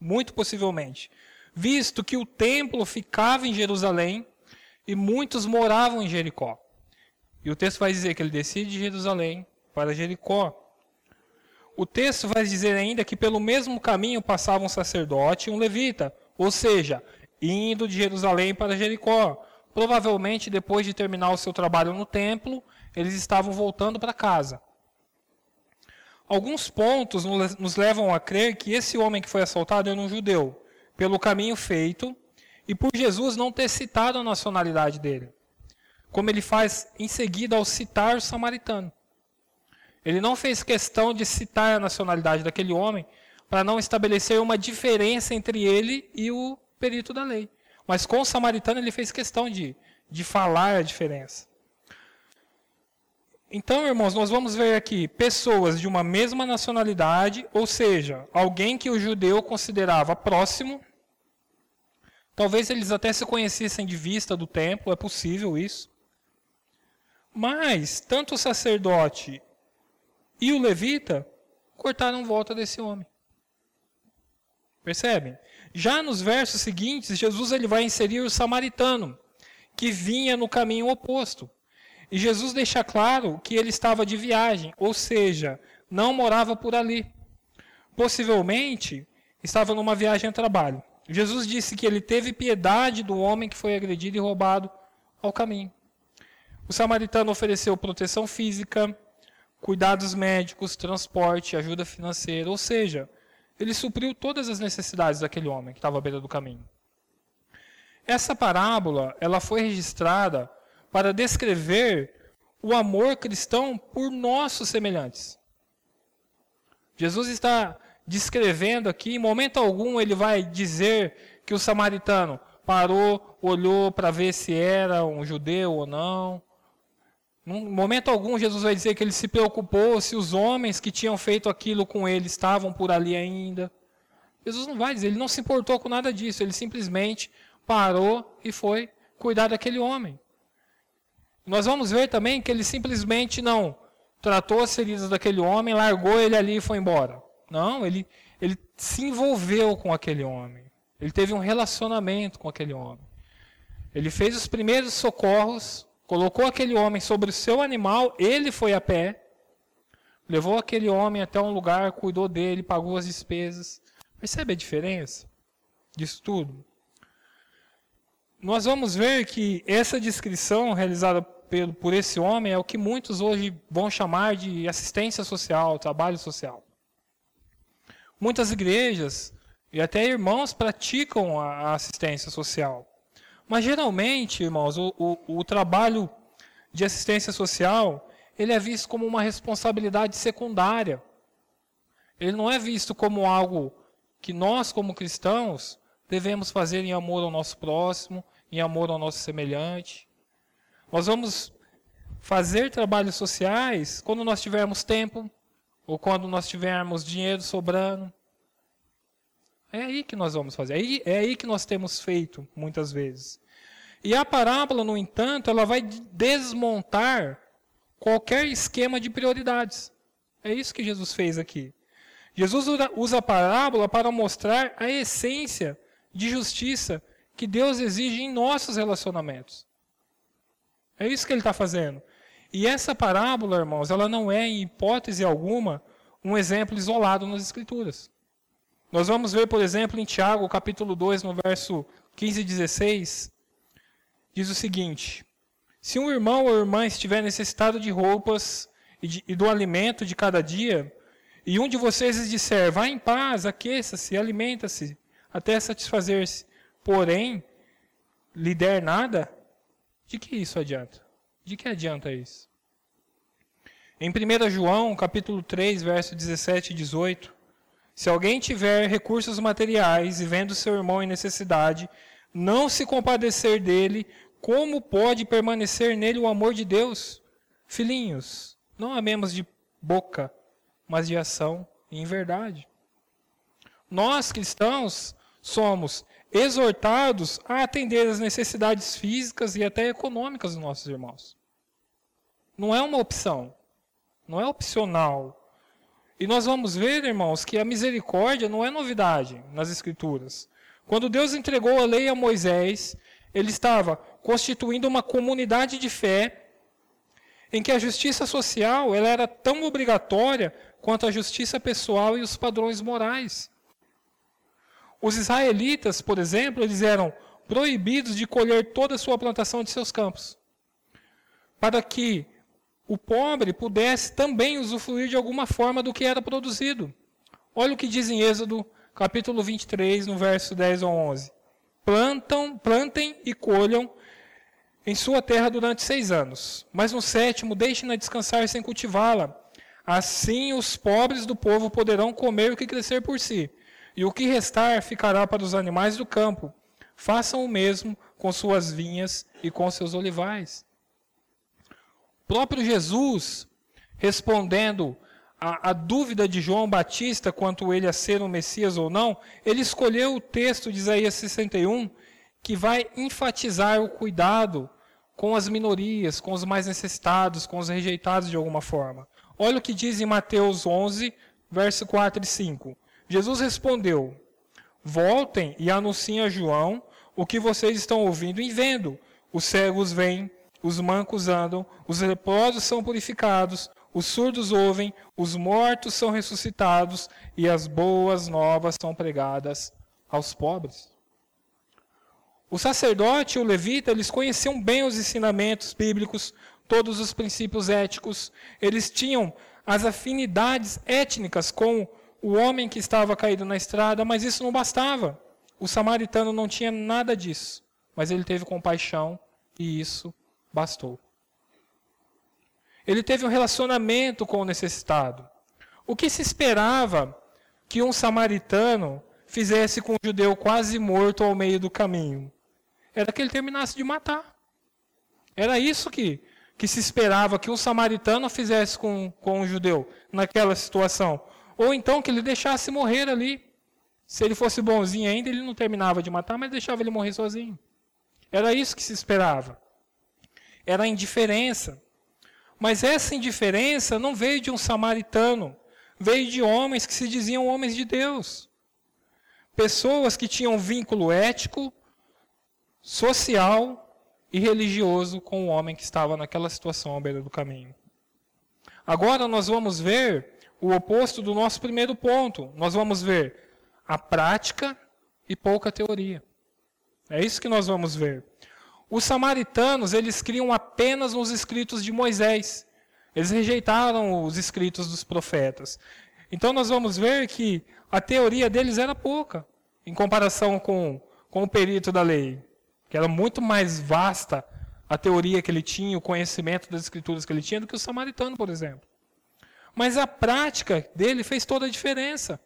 Muito possivelmente. Visto que o templo ficava em Jerusalém e muitos moravam em Jericó. E o texto vai dizer que ele descia de Jerusalém para Jericó. O texto vai dizer ainda que pelo mesmo caminho passava um sacerdote e um levita, ou seja, indo de Jerusalém para Jericó. Provavelmente, depois de terminar o seu trabalho no templo, eles estavam voltando para casa. Alguns pontos nos levam a crer que esse homem que foi assaltado era um judeu, pelo caminho feito e por Jesus não ter citado a nacionalidade dele como ele faz em seguida ao citar o samaritano. Ele não fez questão de citar a nacionalidade daquele homem para não estabelecer uma diferença entre ele e o perito da lei. Mas com o samaritano ele fez questão de, de falar a diferença. Então, irmãos, nós vamos ver aqui pessoas de uma mesma nacionalidade, ou seja, alguém que o judeu considerava próximo. Talvez eles até se conhecessem de vista do templo, é possível isso. Mas tanto o sacerdote e o levita cortaram volta desse homem. Percebem? Já nos versos seguintes, Jesus ele vai inserir o samaritano, que vinha no caminho oposto. E Jesus deixa claro que ele estava de viagem, ou seja, não morava por ali. Possivelmente, estava numa viagem a trabalho. Jesus disse que ele teve piedade do homem que foi agredido e roubado ao caminho. O samaritano ofereceu proteção física, cuidados médicos, transporte, ajuda financeira, ou seja, ele supriu todas as necessidades daquele homem que estava à beira do caminho. Essa parábola, ela foi registrada para descrever o amor cristão por nossos semelhantes. Jesus está descrevendo aqui, em momento algum ele vai dizer que o samaritano parou, olhou para ver se era um judeu ou não, em momento algum, Jesus vai dizer que ele se preocupou se os homens que tinham feito aquilo com ele estavam por ali ainda. Jesus não vai dizer, ele não se importou com nada disso, ele simplesmente parou e foi cuidar daquele homem. Nós vamos ver também que ele simplesmente não tratou as feridas daquele homem, largou ele ali e foi embora. Não, ele, ele se envolveu com aquele homem. Ele teve um relacionamento com aquele homem. Ele fez os primeiros socorros colocou aquele homem sobre o seu animal, ele foi a pé, levou aquele homem até um lugar, cuidou dele, pagou as despesas. Percebe a diferença disso tudo? Nós vamos ver que essa descrição realizada por esse homem é o que muitos hoje vão chamar de assistência social, trabalho social. Muitas igrejas e até irmãos praticam a assistência social. Mas geralmente, irmãos, o, o, o trabalho de assistência social ele é visto como uma responsabilidade secundária. Ele não é visto como algo que nós, como cristãos, devemos fazer em amor ao nosso próximo, em amor ao nosso semelhante. Nós vamos fazer trabalhos sociais quando nós tivermos tempo ou quando nós tivermos dinheiro sobrando. É aí que nós vamos fazer. É aí que nós temos feito muitas vezes. E a parábola, no entanto, ela vai desmontar qualquer esquema de prioridades. É isso que Jesus fez aqui. Jesus usa a parábola para mostrar a essência de justiça que Deus exige em nossos relacionamentos. É isso que ele está fazendo. E essa parábola, irmãos, ela não é, em hipótese alguma, um exemplo isolado nas Escrituras. Nós vamos ver, por exemplo, em Tiago, capítulo 2, no verso 15 e 16, diz o seguinte: se um irmão ou irmã estiver necessitado de roupas e, de, e do alimento de cada dia, e um de vocês lhes disser, vá em paz, aqueça-se, alimenta-se, até satisfazer-se, porém, lhe der nada, de que isso adianta? De que adianta isso? Em 1 João, capítulo 3, verso 17 e 18, se alguém tiver recursos materiais e vendo seu irmão em necessidade, não se compadecer dele, como pode permanecer nele o amor de Deus? Filhinhos, não amemos de boca, mas de ação e em verdade. Nós, cristãos, somos exortados a atender às necessidades físicas e até econômicas dos nossos irmãos. Não é uma opção, não é opcional. E nós vamos ver, irmãos, que a misericórdia não é novidade nas Escrituras. Quando Deus entregou a lei a Moisés, ele estava constituindo uma comunidade de fé em que a justiça social ela era tão obrigatória quanto a justiça pessoal e os padrões morais. Os israelitas, por exemplo, eles eram proibidos de colher toda a sua plantação de seus campos, para que o pobre pudesse também usufruir de alguma forma do que era produzido. Olha o que diz em Êxodo, capítulo 23, no verso 10 ao 11 plantam, plantem e colham em sua terra durante seis anos. Mas no sétimo, deixem-na descansar sem cultivá-la. Assim os pobres do povo poderão comer o que crescer por si, e o que restar ficará para os animais do campo. Façam o mesmo com suas vinhas e com seus olivais. Próprio Jesus, respondendo a, dúvida de João Batista quanto ele a ser o Messias ou não, ele escolheu o texto de Isaías 61 que vai enfatizar o cuidado com as minorias, com os mais necessitados, com os rejeitados de alguma forma. Olha o que diz em Mateus 11, verso 4 e 5. Jesus respondeu: Voltem e anunciem a João o que vocês estão ouvindo e vendo. Os cegos vêm, os mancos andam, os leprosos são purificados, os surdos ouvem, os mortos são ressuscitados e as boas novas são pregadas aos pobres. O sacerdote e o levita, eles conheciam bem os ensinamentos bíblicos, todos os princípios éticos, eles tinham as afinidades étnicas com o homem que estava caído na estrada, mas isso não bastava. O samaritano não tinha nada disso, mas ele teve compaixão e isso bastou. Ele teve um relacionamento com o necessitado. O que se esperava que um samaritano fizesse com um judeu quase morto ao meio do caminho? Era que ele terminasse de matar. Era isso que, que se esperava que um samaritano fizesse com, com um judeu naquela situação. Ou então que ele deixasse morrer ali. Se ele fosse bonzinho ainda, ele não terminava de matar, mas deixava ele morrer sozinho. Era isso que se esperava. Era a indiferença. Mas essa indiferença não veio de um samaritano, veio de homens que se diziam homens de Deus. Pessoas que tinham vínculo ético, social e religioso com o homem que estava naquela situação à beira do caminho. Agora nós vamos ver o oposto do nosso primeiro ponto. Nós vamos ver a prática e pouca teoria. É isso que nós vamos ver. Os samaritanos, eles criam apenas nos escritos de Moisés. Eles rejeitaram os escritos dos profetas. Então nós vamos ver que a teoria deles era pouca, em comparação com, com o perito da lei, que era muito mais vasta a teoria que ele tinha, o conhecimento das escrituras que ele tinha, do que o samaritano, por exemplo. Mas a prática dele fez toda a diferença.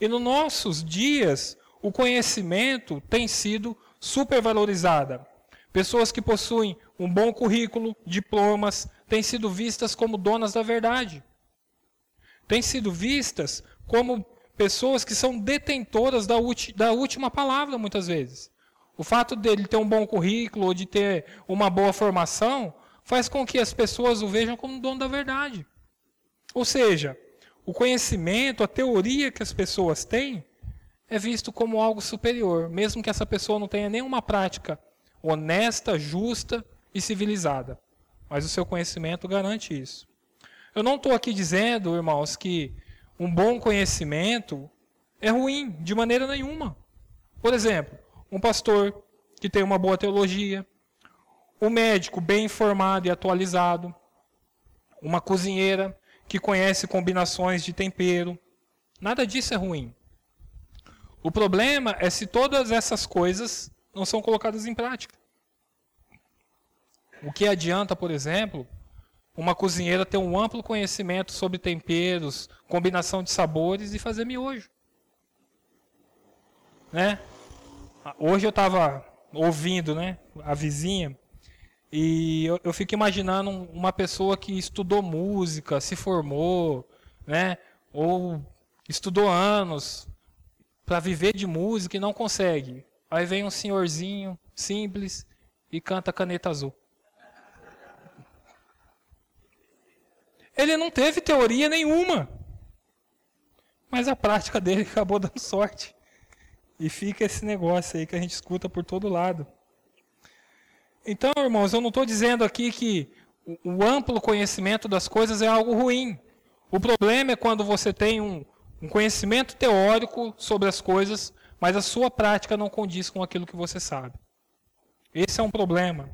E nos nossos dias, o conhecimento tem sido supervalorizada. Pessoas que possuem um bom currículo, diplomas, têm sido vistas como donas da verdade. Têm sido vistas como pessoas que são detentoras da, da última palavra, muitas vezes. O fato dele ter um bom currículo ou de ter uma boa formação faz com que as pessoas o vejam como dono da verdade. Ou seja, o conhecimento, a teoria que as pessoas têm, é visto como algo superior, mesmo que essa pessoa não tenha nenhuma prática honesta, justa e civilizada. Mas o seu conhecimento garante isso. Eu não estou aqui dizendo, irmãos, que um bom conhecimento é ruim, de maneira nenhuma. Por exemplo, um pastor que tem uma boa teologia, um médico bem informado e atualizado, uma cozinheira que conhece combinações de tempero. Nada disso é ruim. O problema é se todas essas coisas não são colocadas em prática. O que adianta, por exemplo, uma cozinheira ter um amplo conhecimento sobre temperos, combinação de sabores e fazer miojo? Né? Hoje eu estava ouvindo né, a vizinha e eu, eu, fico imaginando uma pessoa que estudou música, se formou, né, ou estudou anos, para viver de música e não consegue. Aí vem um senhorzinho simples e canta caneta azul. Ele não teve teoria nenhuma. Mas a prática dele acabou dando sorte. E fica esse negócio aí que a gente escuta por todo lado. Então, irmãos, eu não estou dizendo aqui que o amplo conhecimento das coisas é algo ruim. O problema é quando você tem um, um conhecimento teórico sobre as coisas, mas a sua prática não condiz com aquilo que você sabe. Esse é um problema.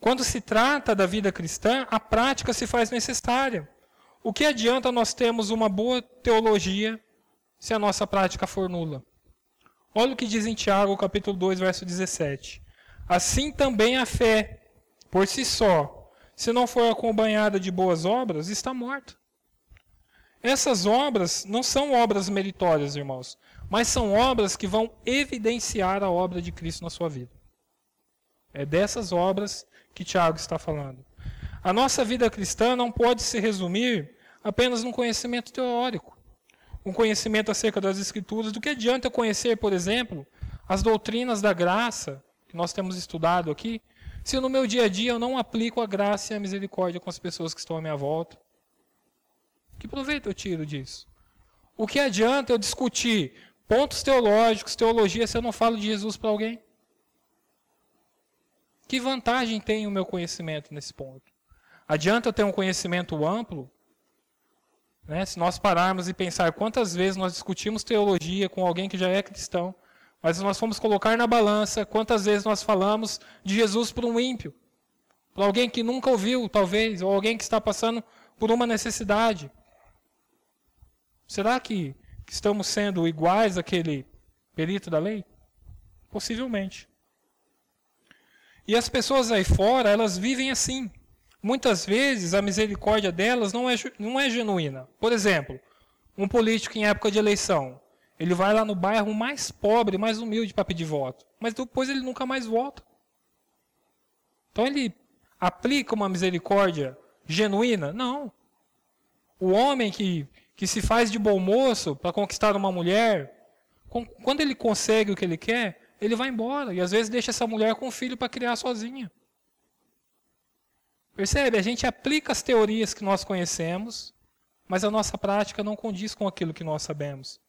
Quando se trata da vida cristã, a prática se faz necessária. O que adianta nós termos uma boa teologia se a nossa prática for nula? Olha o que diz em Tiago, capítulo 2, verso 17. Assim também a fé, por si só, se não for acompanhada de boas obras, está morta. Essas obras não são obras meritórias, irmãos, mas são obras que vão evidenciar a obra de Cristo na sua vida. É dessas obras que Tiago está falando. A nossa vida cristã não pode se resumir apenas num conhecimento teórico, um conhecimento acerca das Escrituras. Do que adianta eu conhecer, por exemplo, as doutrinas da graça, que nós temos estudado aqui, se no meu dia a dia eu não aplico a graça e a misericórdia com as pessoas que estão à minha volta? Que proveito eu tiro disso? O que adianta eu discutir pontos teológicos, teologia, se eu não falo de Jesus para alguém? Que vantagem tem o meu conhecimento nesse ponto? Adianta eu ter um conhecimento amplo? Né? Se nós pararmos e pensar quantas vezes nós discutimos teologia com alguém que já é cristão, mas nós fomos colocar na balança quantas vezes nós falamos de Jesus para um ímpio, para alguém que nunca ouviu, talvez, ou alguém que está passando por uma necessidade. Será que, estamos sendo iguais àquele perito da lei? Possivelmente. E as pessoas aí fora, elas vivem assim. Muitas vezes a misericórdia delas não é, não é genuína. Por exemplo, um político em época de eleição, ele vai lá no bairro mais pobre, mais humilde para pedir voto, mas depois ele nunca mais volta. Então ele aplica uma misericórdia genuína? Não. O homem que que se faz de bom moço para conquistar uma mulher, quando ele consegue o que ele quer, ele vai embora. E às vezes deixa essa mulher com o filho para criar sozinha. Percebe? A gente aplica as teorias que nós conhecemos, mas a nossa prática não condiz com aquilo que nós sabemos.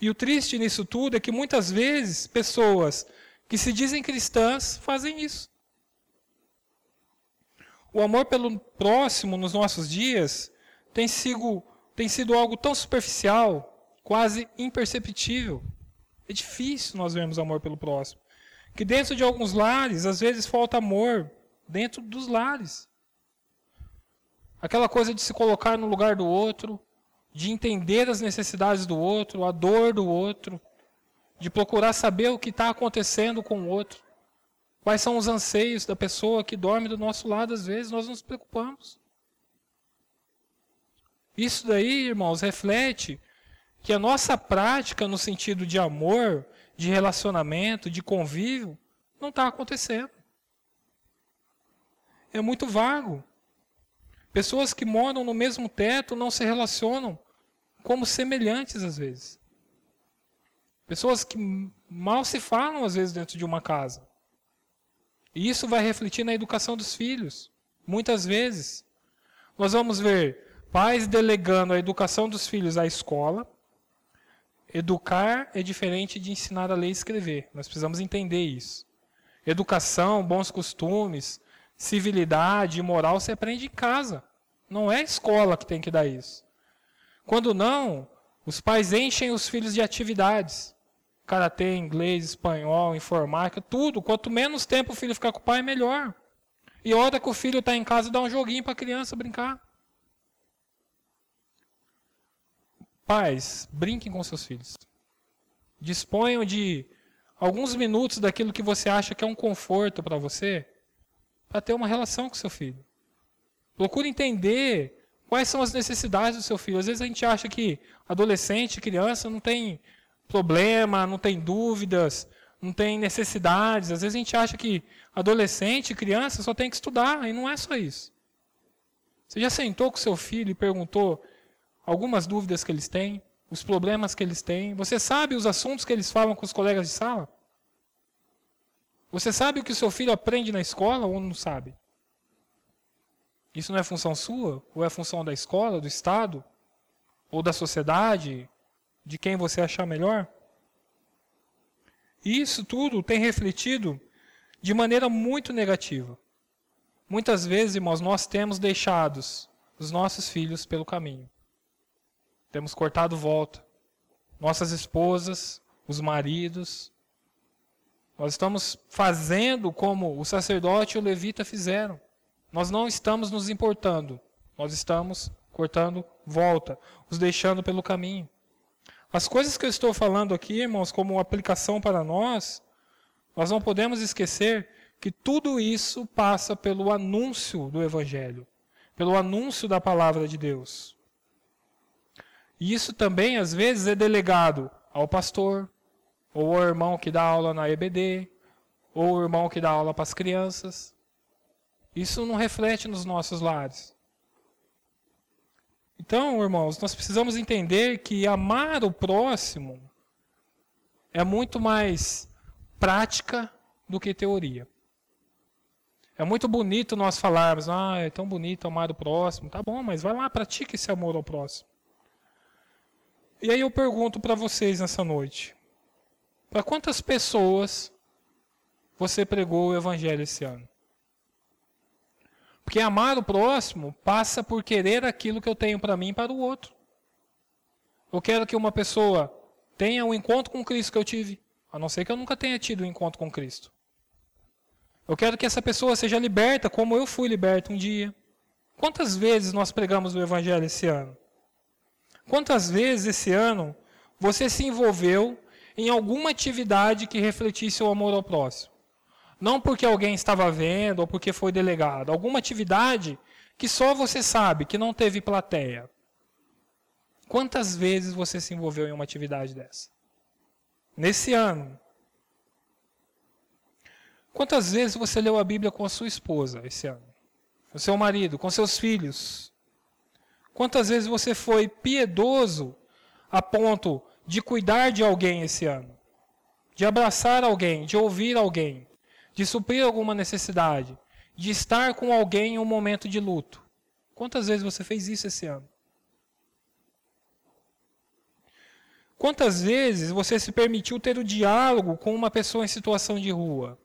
E o triste nisso tudo é que muitas vezes pessoas que se dizem cristãs fazem isso. O amor pelo próximo nos nossos dias tem sido, tem sido algo tão superficial, quase imperceptível. É difícil nós vermos amor pelo próximo. Que dentro de alguns lares, às vezes falta amor dentro dos lares. Aquela coisa de se colocar no lugar do outro, de entender as necessidades do outro, a dor do outro, de procurar saber o que está acontecendo com o outro. Quais são os anseios da pessoa que dorme do nosso lado, às vezes nós nos preocupamos. Isso daí, irmãos, reflete que a nossa prática no sentido de amor, de relacionamento, de convívio, não está acontecendo. É muito vago. Pessoas que moram no mesmo teto não se relacionam como semelhantes às vezes. Pessoas que mal se falam às vezes dentro de uma casa. E isso vai refletir na educação dos filhos. Muitas vezes. Nós vamos ver pais delegando a educação dos filhos à escola. Educar é diferente de ensinar a ler e escrever. Nós precisamos entender isso. Educação, bons costumes, civilidade e moral se aprende em casa. Não é a escola que tem que dar isso. Quando não, os pais enchem os filhos de atividades karatê, inglês, espanhol, informática, tudo. Quanto menos tempo o filho ficar com o pai, melhor. E hora que o filho está em casa, dá um joguinho para a criança brincar. Pais, brinquem com seus filhos. Disponham de alguns minutos daquilo que você acha que é um conforto para você, para ter uma relação com seu filho. Procure entender quais são as necessidades do seu filho. Às vezes a gente acha que adolescente, criança, não tem problema, não tem dúvidas, não tem necessidades. Às vezes a gente acha que adolescente, criança, só tem que estudar, e não é só isso. Você já sentou com seu filho e perguntou algumas dúvidas que eles têm, os problemas que eles têm? Você sabe os assuntos que eles falam com os colegas de sala? Você sabe o que o seu filho aprende na escola ou não sabe? Isso não é função sua? Ou é função da escola, do Estado? Ou da sociedade? de quem você achar melhor. E isso tudo tem refletido de maneira muito negativa. Muitas vezes, irmãos, nós temos deixados os nossos filhos pelo caminho. Temos cortado volta. Nossas esposas, os maridos. Nós estamos fazendo como o sacerdote e o levita fizeram. Nós não estamos nos importando. Nós estamos cortando volta, os deixando pelo caminho. As coisas que eu estou falando aqui, irmãos, como aplicação para nós, nós não podemos esquecer que tudo isso passa pelo anúncio do Evangelho, pelo anúncio da palavra de Deus. E isso também, às vezes, é delegado ao pastor, ou ao irmão que dá aula na EBD, ou o irmão que dá aula para as crianças. Isso não reflete nos nossos lares. Então, irmãos, nós precisamos entender que amar o próximo é muito mais prática do que teoria. É muito bonito nós falarmos, ah, é tão bonito amar o próximo. Tá bom, mas vai lá, pratique esse amor ao próximo. E aí eu pergunto para vocês nessa noite: para quantas pessoas você pregou o evangelho esse ano? Porque amar o próximo passa por querer aquilo que eu tenho para mim e para o outro. Eu quero que uma pessoa tenha o um encontro com Cristo que eu tive, a não ser que eu nunca tenha tido um encontro com Cristo. Eu quero que essa pessoa seja liberta como eu fui liberto um dia. Quantas vezes nós pregamos o Evangelho esse ano? Quantas vezes esse ano você se envolveu em alguma atividade que refletisse o amor ao próximo? Não porque alguém estava vendo ou porque foi delegado. Alguma atividade que só você sabe, que não teve plateia. Quantas vezes você se envolveu em uma atividade dessa? Nesse ano. Quantas vezes você leu a Bíblia com a sua esposa esse ano? Com seu marido, com seus filhos? Quantas vezes você foi piedoso a ponto de cuidar de alguém esse ano? De abraçar alguém, de ouvir alguém? de suprir alguma necessidade, de estar com alguém em um momento de luto. Quantas vezes você fez isso esse ano? Quantas vezes você se permitiu ter o diálogo com uma pessoa em situação de rua?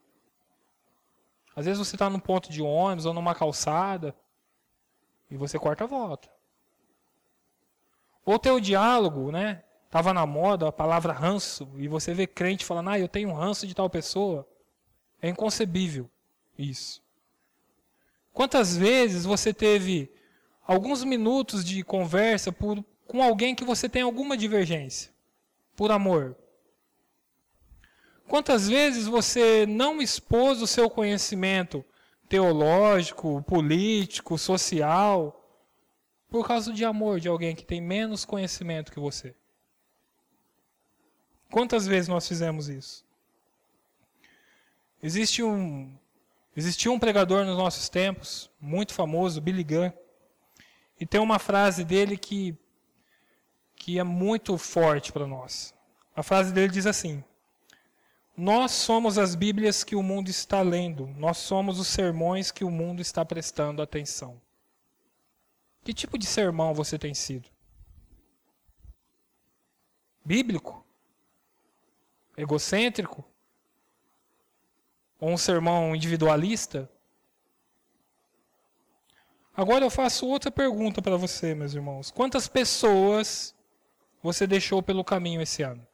Às vezes você está num ponto de ônibus ou numa calçada e você corta a volta. Ou o diálogo, né? Tava na moda a palavra ranço e você vê crente falando: "Ah, eu tenho um ranço de tal pessoa". É inconcebível isso. Quantas vezes você teve alguns minutos de conversa por, com alguém que você tem alguma divergência, por amor? Quantas vezes você não expôs o seu conhecimento teológico, político, social, por causa de amor de alguém que tem menos conhecimento que você? Quantas vezes nós fizemos isso? Existe um, existia um pregador nos nossos tempos, muito famoso, Billy Graham, e tem uma frase dele que, que é muito forte para nós. A frase dele diz assim: Nós somos as Bíblias que o mundo está lendo, nós somos os sermões que o mundo está prestando atenção. Que tipo de sermão você tem sido? Bíblico? Egocêntrico? Ou um sermão individualista? Agora eu faço outra pergunta para você, meus irmãos. Quantas pessoas você deixou pelo caminho esse ano?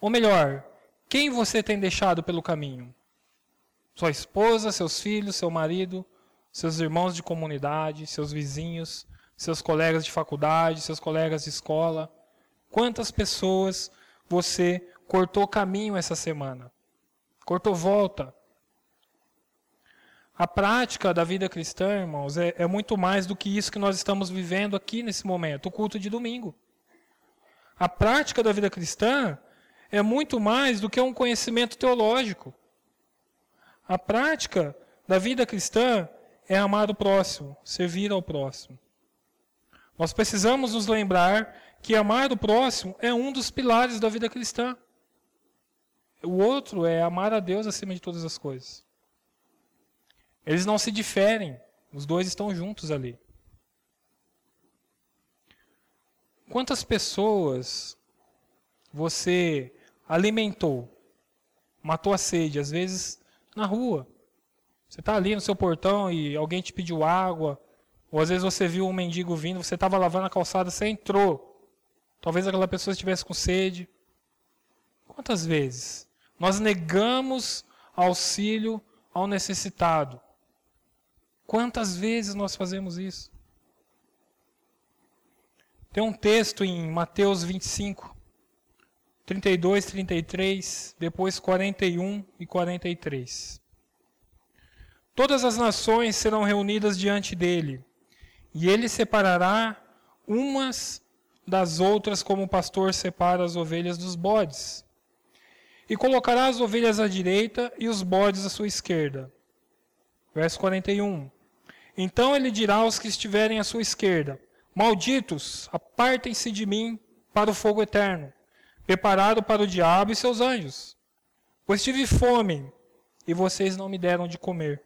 Ou melhor, quem você tem deixado pelo caminho? Sua esposa, seus filhos, seu marido, seus irmãos de comunidade, seus vizinhos, seus colegas de faculdade, seus colegas de escola. Quantas pessoas você cortou caminho essa semana? Cortou volta? A prática da vida cristã, irmãos, é, é, muito mais do que isso que nós estamos vivendo aqui nesse momento, o culto de domingo. A prática da vida cristã é muito mais do que um conhecimento teológico. A prática da vida cristã é amar o próximo, servir ao próximo. Nós precisamos nos lembrar que amar o próximo é um dos pilares da vida cristã. O outro é amar a Deus acima de todas as coisas. Eles não se diferem, os dois estão juntos ali. Quantas pessoas você alimentou, matou a sede, às vezes na rua? Você está ali no seu portão e alguém te pediu água, ou às vezes você viu um mendigo vindo, você estava lavando a calçada, você entrou. Talvez aquela pessoa estivesse com sede. Quantas vezes nós negamos auxílio ao necessitado? Quantas vezes nós fazemos isso? Tem um texto em Mateus 25, 32, 33, depois 41 e 43. Todas as nações serão reunidas diante dele, e ele separará umas das outras como o pastor separa as ovelhas dos bodes. E colocará as ovelhas à direita e os bodes à sua esquerda. Verso 41. Então ele dirá aos que estiverem à sua esquerda: Malditos, apartem-se de mim para o fogo eterno, preparado para o diabo e seus anjos. Pois tive fome, e vocês não me deram de comer.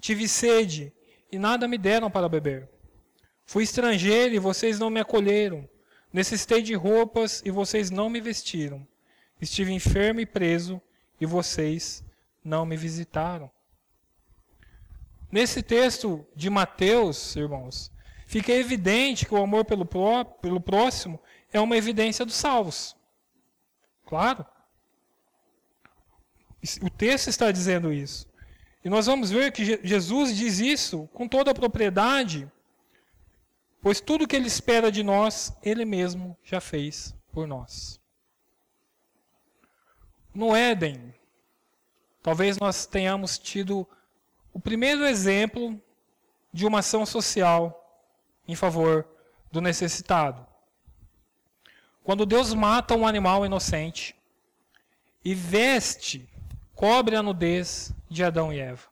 Tive sede, e nada me deram para beber. Fui estrangeiro, e vocês não me acolheram. Necessitei de roupas, e vocês não me vestiram. Estive enfermo e preso, e vocês não me visitaram. Nesse texto de Mateus, irmãos, fica evidente que o amor pelo, pró pelo próximo é uma evidência dos salvos. Claro. O texto está dizendo isso. E nós vamos ver que Jesus diz isso com toda a propriedade, pois tudo que ele espera de nós, ele mesmo já fez por nós. No Éden, talvez nós tenhamos tido o primeiro exemplo de uma ação social em favor do necessitado. Quando Deus mata um animal inocente e veste, cobre a nudez de Adão e Eva.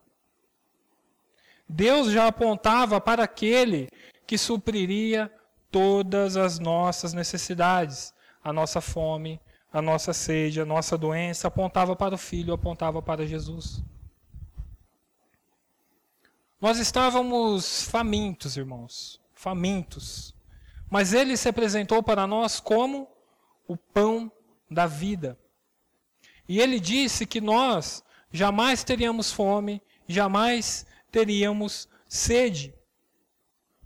Deus já apontava para aquele que supriria todas as nossas necessidades, a nossa fome, a nossa sede, a nossa doença, apontava para o Filho, apontava para Jesus. Nós estávamos famintos, irmãos, famintos. Mas ele se apresentou para nós como o pão da vida. E ele disse que nós jamais teríamos fome, jamais teríamos sede.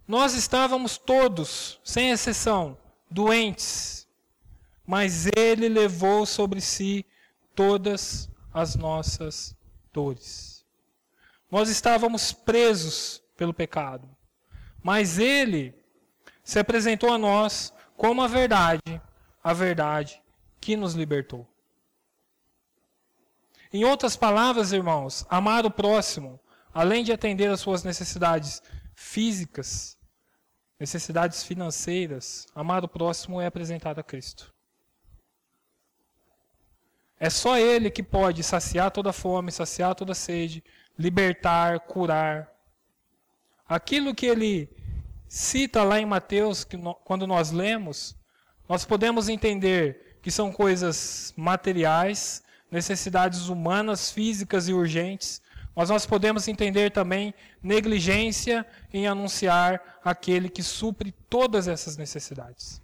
Nós estávamos todos, sem exceção, doentes, mas Ele levou sobre si todas as nossas dores. Nós estávamos presos pelo pecado, mas Ele se apresentou a nós como a verdade, a verdade que nos libertou. Em outras palavras, irmãos, amar o próximo, além de atender às suas necessidades físicas, necessidades financeiras, amar o próximo é apresentar a Cristo. É só Ele que pode saciar toda fome, saciar toda sede, libertar, curar. Aquilo que Ele cita lá em Mateus, que no, quando nós lemos, nós podemos entender que são coisas materiais, necessidades humanas, físicas e urgentes, mas nós podemos entender também negligência em anunciar aquele que supre todas essas necessidades.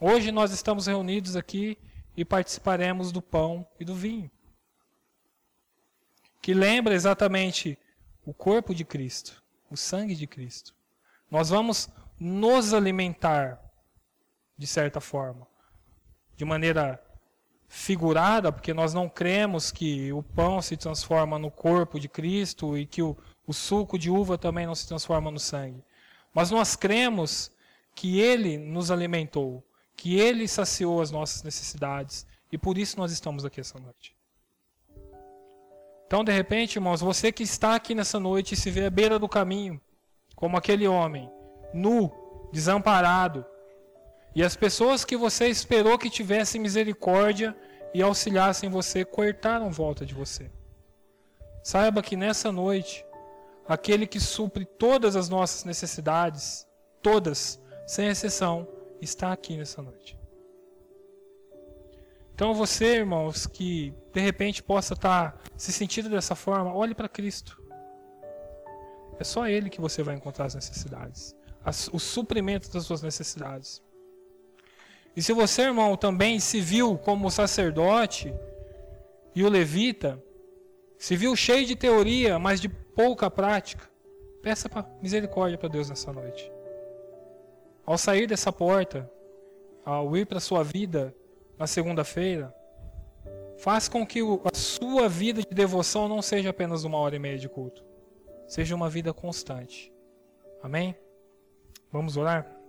Hoje nós estamos reunidos aqui e participaremos do pão e do vinho, que lembra exatamente o corpo de Cristo, o sangue de Cristo. Nós vamos nos alimentar de certa forma, de maneira figurada, porque nós não cremos que o pão se transforma no corpo de Cristo e que o, o suco de uva também não se transforma no sangue. Mas nós cremos que Ele nos alimentou, que Ele saciou as nossas necessidades e por isso nós estamos aqui essa noite. Então, de repente, irmãos, você que está aqui nessa noite e se vê à beira do caminho, como aquele homem, nu, desamparado, e as pessoas que você esperou que tivessem misericórdia e auxiliassem você, cortaram volta de você. Saiba que nessa noite, aquele que supre todas as nossas necessidades, todas, sem exceção, está aqui nessa noite. Então você, irmãos, que de repente possa estar se sentindo dessa forma, olhe para Cristo. É só Ele que você vai encontrar as necessidades, o suprimento das suas necessidades. E se você, irmão, também se viu como sacerdote e o levita, se viu cheio de teoria, mas de pouca prática, peça misericórdia para Deus nessa noite. Ao sair dessa porta, ao ir para a sua vida na segunda-feira, faz com que a sua vida de devoção não seja apenas uma hora e meia de culto, seja uma vida constante. Amém? Vamos orar?